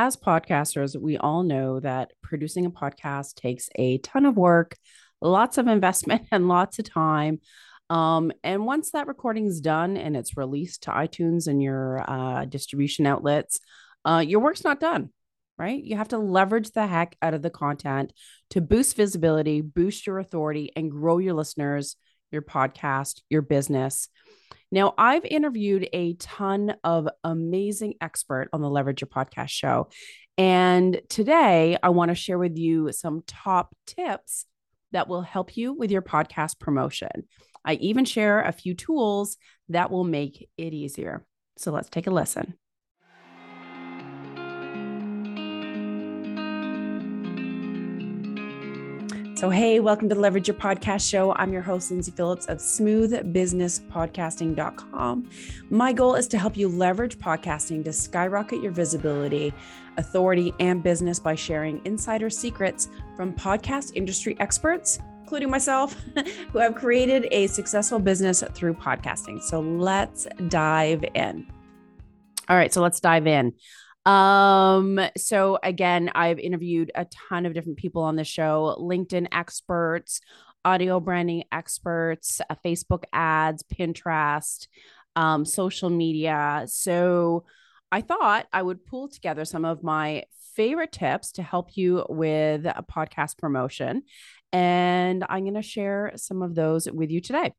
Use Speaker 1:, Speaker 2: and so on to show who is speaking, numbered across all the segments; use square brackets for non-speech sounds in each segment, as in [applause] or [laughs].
Speaker 1: as podcasters, we all know that producing a podcast takes a ton of work, lots of investment, [laughs] and lots of time. Um, and once that recording is done and it's released to iTunes and your uh, distribution outlets, uh, your work's not done, right? You have to leverage the heck out of the content to boost visibility, boost your authority, and grow your listeners, your podcast, your business. Now, I've interviewed a ton of amazing expert on the Leverage Your Podcast show. And today I want to share with you some top tips that will help you with your podcast promotion. I even share a few tools that will make it easier. So let's take a listen. So, hey, welcome to the Leverage Your Podcast Show. I'm your host, Lindsay Phillips of smoothbusinesspodcasting.com. My goal is to help you leverage podcasting to skyrocket your visibility, authority, and business by sharing insider secrets from podcast industry experts, including myself, [laughs] who have created a successful business through podcasting. So, let's dive in. All right, so let's dive in. Um, so again, I've interviewed a ton of different people on the show, LinkedIn experts, audio branding experts, uh, Facebook ads, Pinterest, um, social media. So I thought I would pull together some of my favorite tips to help you with a podcast promotion. And I'm going to share some of those with you today.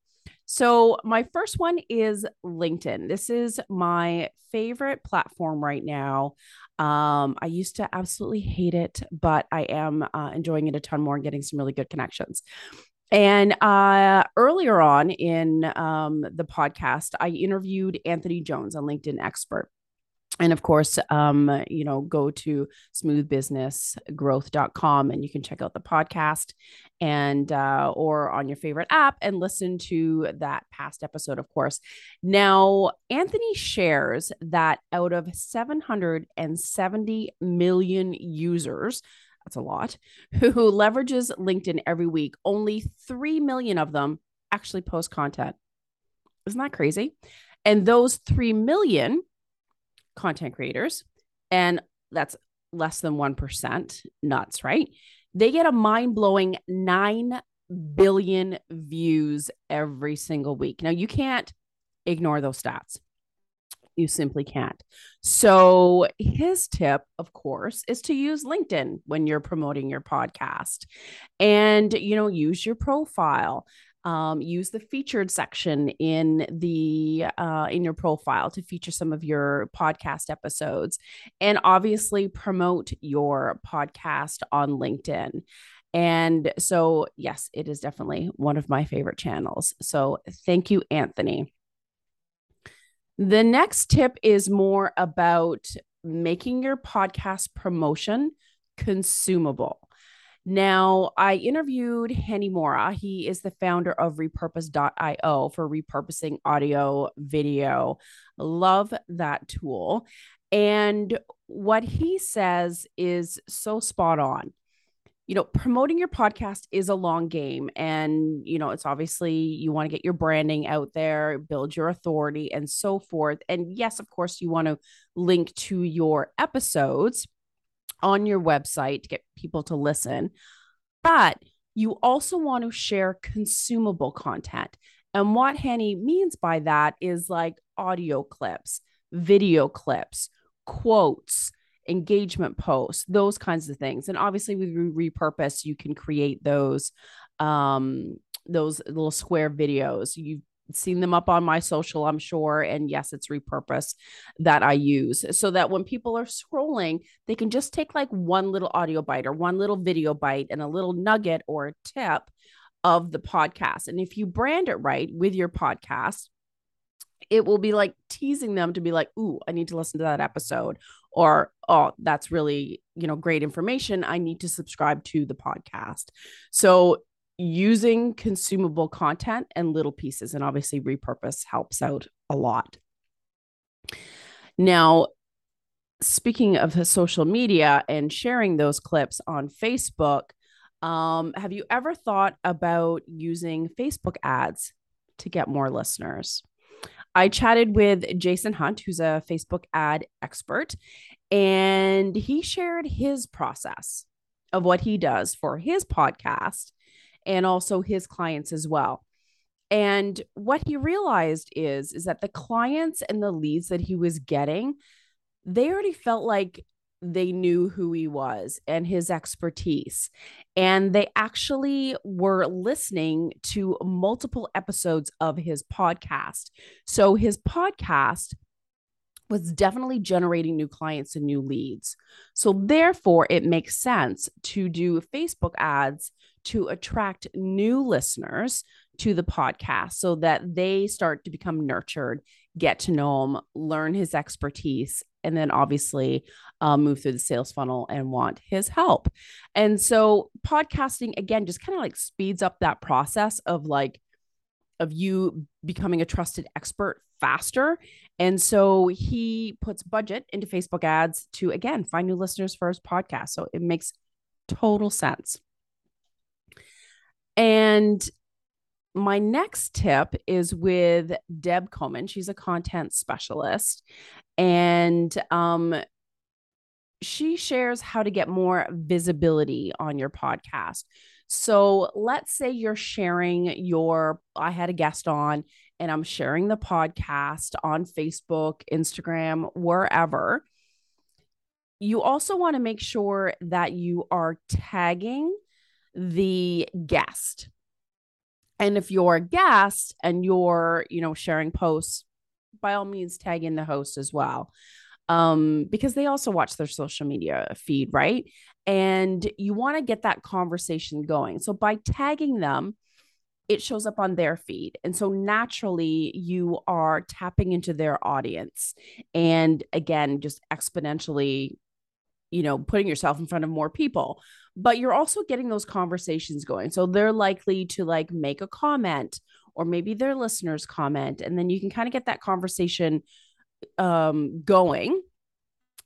Speaker 1: So, my first one is LinkedIn. This is my favorite platform right now. Um, I used to absolutely hate it, but I am uh, enjoying it a ton more and getting some really good connections. And uh, earlier on in um, the podcast, I interviewed Anthony Jones a LinkedIn Expert and of course um, you know go to smoothbusinessgrowth.com and you can check out the podcast and uh, or on your favorite app and listen to that past episode of course. Now anthony shares that out of 770 million users that's a lot [laughs] who leverages linkedin every week only 3 million of them actually post content. Isn't that crazy? And those 3 million content creators, and that's less than 1%. Nuts, right? They get a mind blowing 9 billion views every single week. Now, you can't ignore those stats. You simply can't. So, his tip, of course, is to use LinkedIn when you're promoting your podcast and, you know, use your profile um, use the featured section in the uh, in your profile to feature some of your podcast episodes and obviously promote your podcast on linkedin. And so yes it is definitely one of my favorite channels. So thank you anthony. The next tip is more about making your podcast promotion consumable now, I interviewed Hani Mourra. He is the founder of repurpose.io for repurposing audio, video. Love that tool. And what he says is so spot on. You know, promoting your podcast is a long game. And, you know, it's obviously you want to get your branding out there, build your authority, and so forth. And yes, of course, you want to link to your episodes on your website to get people to listen. But you also want to share consumable content. And what Hani means by that is like audio clips, video clips, quotes, engagement posts, those kinds of things. And obviously with repurpose, you can create those um those little square videos. You seen them up on my social, I'm sure. And yes, it's repurposed that I use so that when people are scrolling, they can just take like one little audio bite or one little video bite and a little nugget or a tip of the podcast. And if you brand it right with your podcast, it will be like teasing them to be like, ooh, I need to listen to that episode. Or, oh, that's really, you know, great information. I need to subscribe to the podcast. So using consumable content and little pieces. And obviously, repurpose helps out a lot. Now, speaking of social media and sharing those clips on Facebook, um, have you ever thought about using Facebook ads to get more listeners? I chatted with Jason Hunt, who's a Facebook ad expert, And he shared his process of what he does for his podcast and also his clients as well. And what he realized is is that the clients and the leads that he was getting, they already felt like they knew who he was and his expertise. And they actually were listening to multiple episodes of his podcast. So his podcast was definitely generating new clients and new leads. So, therefore, it makes sense to do Facebook ads to attract new listeners to the podcast so that they start to become nurtured, get to know him, learn his expertise, and then obviously uh, move through the sales funnel and want his help. And so, podcasting again just kind of like speeds up that process of like, of you becoming a trusted expert faster. And so he puts budget into Facebook ads to again find new listeners for his podcast. So it makes total sense. And my next tip is with Deb Coleman. She's a content specialist and um, she shares how to get more visibility on your podcast. So let's say you're sharing your, I had a guest on and I'm sharing the podcast on Facebook, Instagram, wherever. You also want to make sure that you are tagging the guest. And if you're a guest and you're, you know, sharing posts, by all means tag in the host as well. Um, because they also watch their social media feed, right? And you want to get that conversation going. So by tagging them, it shows up on their feed. And so naturally, you are tapping into their audience. And again, just exponentially, you know, putting yourself in front of more people. But you're also getting those conversations going. So they're likely to like make a comment or maybe their listeners comment. And then you can kind of get that conversation um, going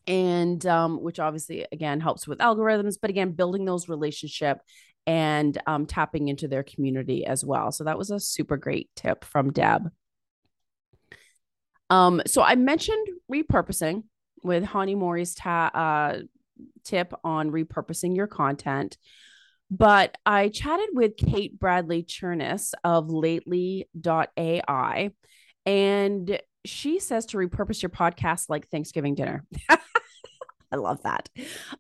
Speaker 1: and um, which obviously again helps with algorithms but again building those relationship and um, tapping into their community as well so that was a super great tip from deb um, so i mentioned repurposing with hani mourra's ta- uh, tip on repurposing your content but i chatted with kate bradley chernis of lately.ai and she says to repurpose your podcast like Thanksgiving dinner. [laughs] I love that.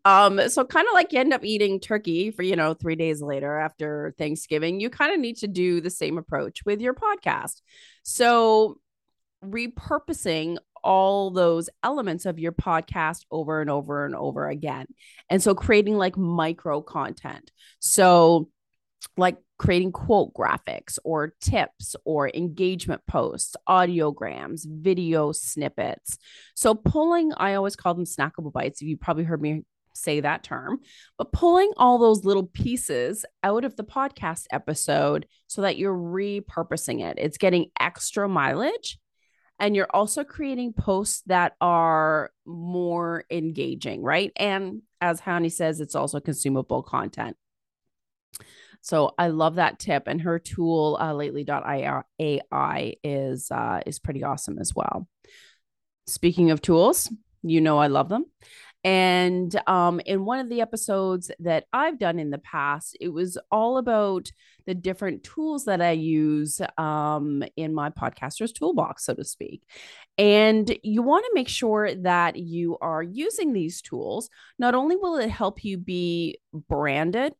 Speaker 1: Um, so kind of like you end up eating turkey for, you know, three days later after Thanksgiving, you kind of need to do the same approach with your podcast. So repurposing all those elements of your podcast over and over and over again. And so creating like micro content. So like creating quote graphics or tips or engagement posts, audiograms, video snippets. So, pulling, I always call them snackable bites. If you probably heard me say that term, but pulling all those little pieces out of the podcast episode so that you're repurposing it. It's getting extra mileage. And you're also creating posts that are more engaging, right? And as Hani says, it's also consumable content. So I love that tip, and her tool uh, lately.ai is uh, is pretty awesome as well. Speaking of tools, you know I love them. And um, in one of the episodes that I've done in the past, it was all about the different tools that I use um, in my podcaster's toolbox, so to speak. And you want to make sure that you are using these tools. Not only will it help you be branded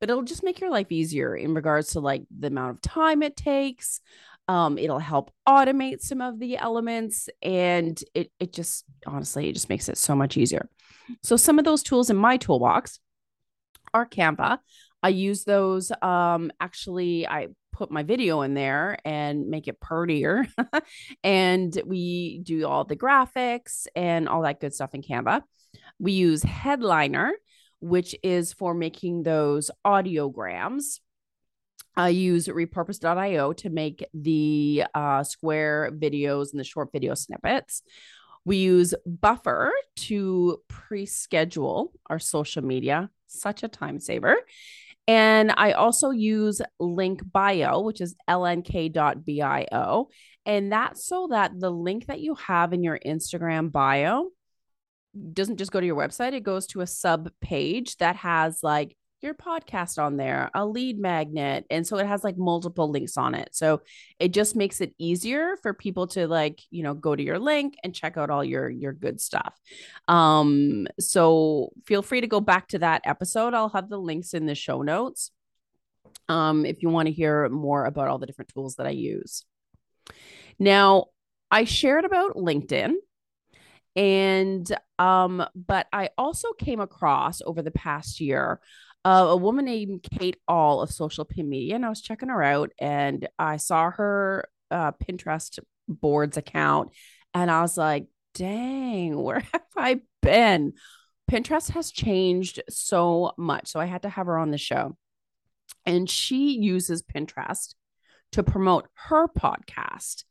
Speaker 1: but it'll just make your life easier in regards to like the amount of time it takes. Um, it'll help automate some of the elements and it it just honestly it just makes it so much easier. So some of those tools in my toolbox are Canva. I use those um actually I put my video in there and make it prettier. [laughs] and we do all the graphics and all that good stuff in Canva. We use Headliner which is for making those audiograms. I use repurpose.io to make the uh, square videos and the short video snippets. We use Buffer to pre schedule our social media, such a time saver. And I also use Link Bio, which is lnk.bio. And that's so that the link that you have in your Instagram bio doesn't just go to your website, it goes to a sub page that has like your podcast on there, a lead magnet. And so it has like multiple links on it. So it just makes it easier for people to like, you know, go to your link and check out all your your good stuff. Um so feel free to go back to that episode. I'll have the links in the show notes. Um if you want to hear more about all the different tools that I use. Now, I shared about LinkedIn and um but I also came across over the past year uh, a woman named Kate Ahl of Social Pin Media, and I was checking her out, and I saw her uh, Pinterest boards account, and I was like, "Dang, where [laughs] have I been?" Pinterest has changed so much, so I had to have her on the show, and she uses Pinterest to promote her podcast.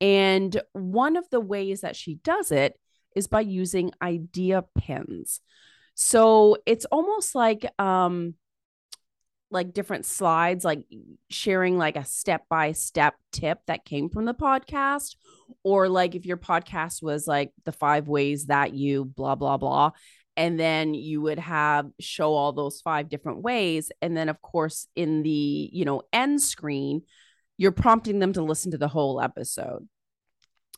Speaker 1: And one of the ways that she does it is by using idea pins. So it's almost like um like different slides like sharing like a step by step tip that came from the podcast or like if your podcast was like the five ways that you blah blah blah and then you would have show all those five different ways and then of course in the you know end screen you're prompting them to listen to the whole episode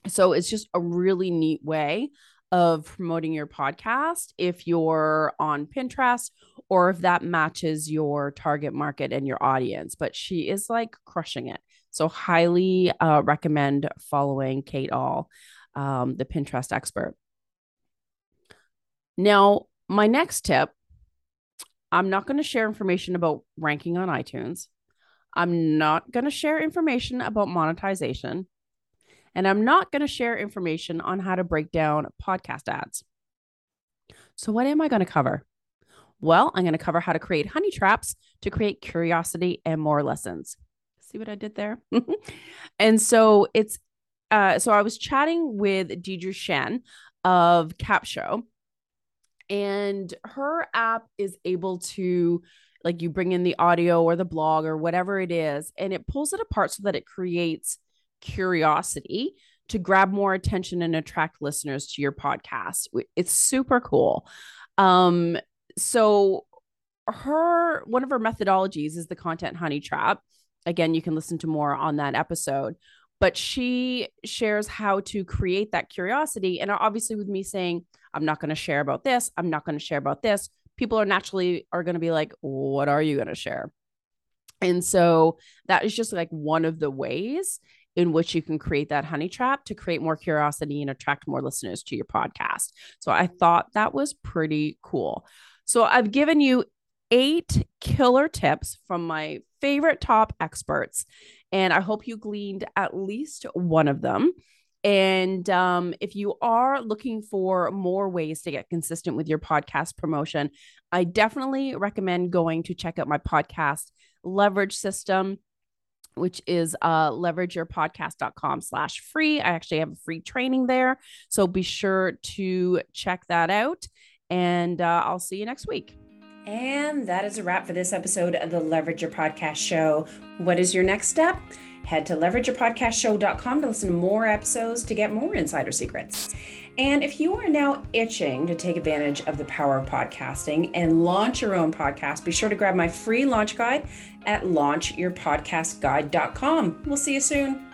Speaker 1: so it's just a really neat way of promoting your podcast if you're on Pinterest or if that matches your target market and your audience. But she is like crushing it. So, highly uh, recommend following Kate Ahl, um, the Pinterest expert. Now, my next tip I'm not going to share information about ranking on iTunes. I'm not going to share information about monetization and I'm not going to share information on how to break down podcast ads. So, what am I going to cover? Well, I'm going to cover how to create honey traps to create curiosity and more lessons. See what I did there? [laughs] and so it's uh so I was chatting with Deidre Tshen of Capsho and her app is able to like you bring in the audio or the blog or whatever it is and it pulls it apart so that it creates curiosity to grab more attention and attract listeners to your podcast. It's super cool. Um, so her one of her methodologies is the content honey trap. Again, you can listen to more on that episode, but she shares how to create that curiosity. And obviously, with me saying, I'm not going to share about this, I'm not going to share about this, people are naturally are going to be like, what are you going to share? And so that is just like one of the ways in which you can create that honey trap to create more curiosity and attract more listeners to your podcast. So I thought that was pretty cool. So I've given you eight killer tips from my favorite top experts, and I hope you gleaned at least one of them. And um, if you are looking for more ways to get consistent with your podcast promotion, I definitely recommend going to check out my podcast leverage system which is uh, leverageyourpodcast.com slash free. I actually have a free training there. So be sure to check that out. And uh, I'll see you next week. And that is a wrap for this episode of the Leverage Your Podcast Show. What is your next step? Head to leverageyourpodcastshow.com to listen to more episodes to get more insider secrets. And if you are now itching to take advantage of the power of podcasting and launch your own podcast, be sure to grab my free launch guide at launchyourpodcastguide.com. We'll see you soon.